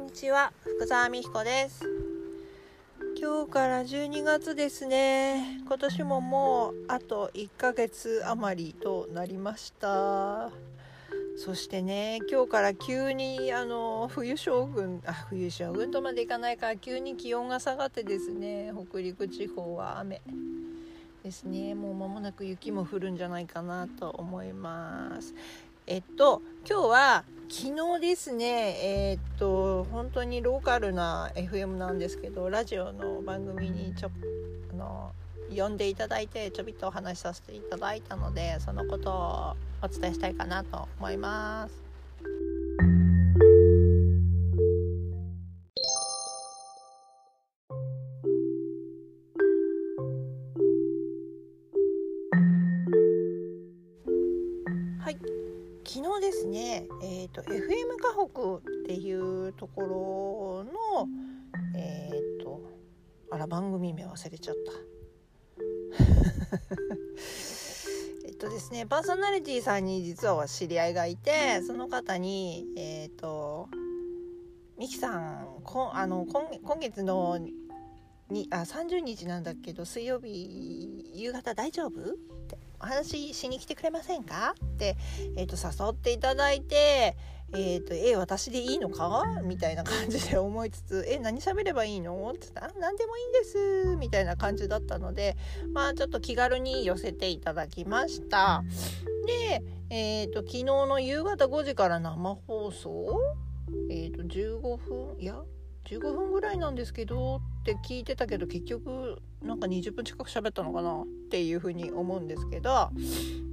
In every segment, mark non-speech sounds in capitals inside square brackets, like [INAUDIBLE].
んにちは福澤美彦です。今日から12月ですね。今年ももうあと1ヶ月余りとなりました。そしてね今日から急にあの冬将軍あ冬将軍とまでいかないか。ら急に気温が下がってですね北陸地方は雨ですね。もう間もなく雪も降るんじゃないかなと思います。えっと今日は昨日ですねえー、っと本当にローカルな FM なんですけどラジオの番組にちょあの呼んでいただいてちょびっとお話しさせていただいたのでそのことをお伝えしたいかなと思います。昨日ですね、えーと、FM 河北っていうところのえっ、ー、とあら番組名忘れちゃった。[LAUGHS] えっとですねパーソナリティさんに実は知り合いがいてその方にえっ、ー、と「ミキさんこあの今今月のにあ30日なんだけど水曜日夕方大丈夫?」ってお話ししに来てくれませんか?」って、えーと、誘っていただいて「えーと、え私でいいのか?」みたいな感じで思いつつ「え何喋ればいいの?」って言ったら「何でもいいんです」みたいな感じだったのでまあちょっと気軽に寄せていただきました。で、えーと、昨日の夕方5時から生放送？えっ、ー、と15分？いや15分ぐらいなんですけどって聞いてたけど結局なんか20分近く喋ったのかなっていうふうに思うんですけど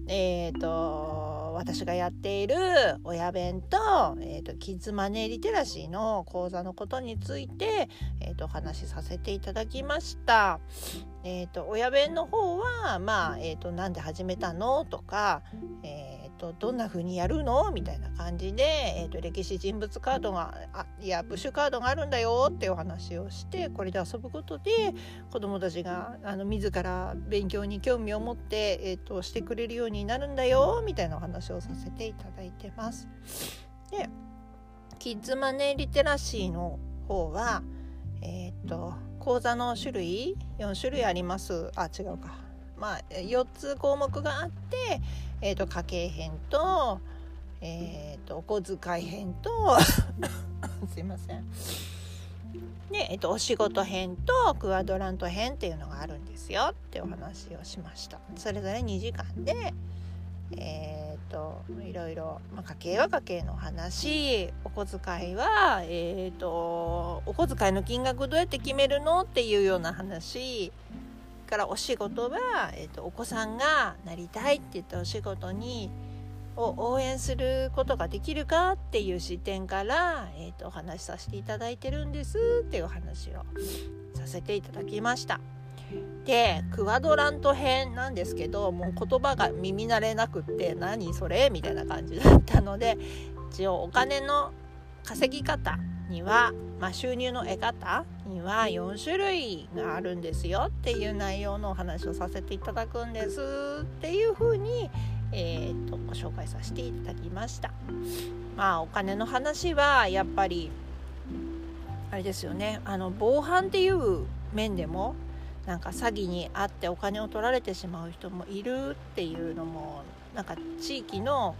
えっ、ー、と私がやっている親弁と,、えーと、キッズマネーリテラシーの講座のことについて、えーと、お話しさせていただきました。えーと、親弁の方は、まあえー、となんで始めたのとか、えーとどんな風にやるの？みたいな感じで、えーと、歴史人物カードがあいやブッシュカードがあるんだよっていうお話をしてこれで遊ぶことで子どもたちがあの自ら勉強に興味を持って、えーと、してくれるようになるんだよみたいなお話をさせていただいてます。でキッズマネーリテラシーの方はえっ、ー、と講座の種類？4種類あります。あ違うか。まあ、4つ項目があって、えーと、家計編と,、えーと、お小遣い編と [LAUGHS] すいません。で、えーと、お仕事編とクアドラント編っていうのがあるんですよってお話をしました。それぞれ2時間でえーと、いろいろ、まあ、家計は家計の話お小遣いは、えーとお小遣いの金額どうやって決めるのっていうような話。からお仕事は、えーと、お子さんがなりたいって言ったお仕事にを応援することができるかっていう視点から、えーと、お話しさせていただいてるんですっていう話をさせていただきました。でクワドラント編なんですけどもう言葉が耳慣れなくって何それみたいな感じだったので一応お金の稼ぎ方には、まあ、収入の得方には4種類があるんですよっていう内容のお話をさせていただくんですっていうふうに、えーと、ご紹介させていただきました。まあお金の話はやっぱりあれですよねあの防犯っていう面でもなんか詐欺に遭ってお金を取られてしまう人もいるっていうのもなんか地域の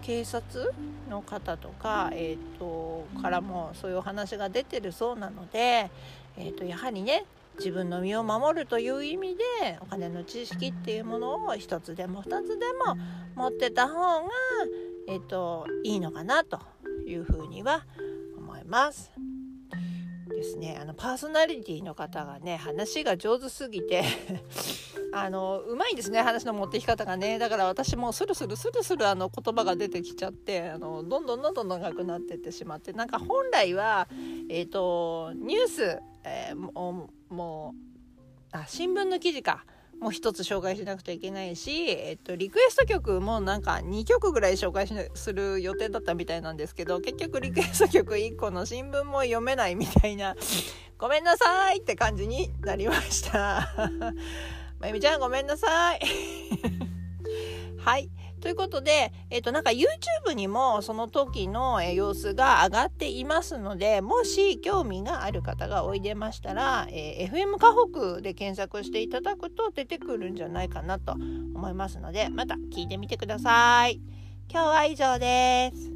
警察の方とか、えーと、からもそういうお話が出てるそうなので、えーと、やはりね自分の身を守るという意味でお金の知識っていうものを一つでも二つでも持ってた方が、えーといいのかなというふうには思います。ですねあのパーソナリティの方がね話が上手すぎて [LAUGHS] あのうまいんですね話の持ってき方がね。だから私もスルスルスルスルあの言葉が出てきちゃってあのどんどんどんどん長くなってってしまってなんか本来はえ、ー、とニュース、えー、ももうあ新聞の記事か。もう一つ紹介しなくちゃいけないし、えっと、リクエスト曲もなんか2曲ぐらい紹介する予定だったみたいなんですけど結局リクエスト曲1個の新聞も読めないみたいな [LAUGHS] ごめんなさいって感じになりました。[LAUGHS] まゆみちゃんごめんなさい。[LAUGHS] はい。ということで、えっ、と、なんか YouTube にもその時の様子が上がっていますので、もし興味がある方がおいでましたら、えー、FM 河北で検索していただくと出てくるんじゃないかなと思いますので、また聞いてみてください。今日は以上です。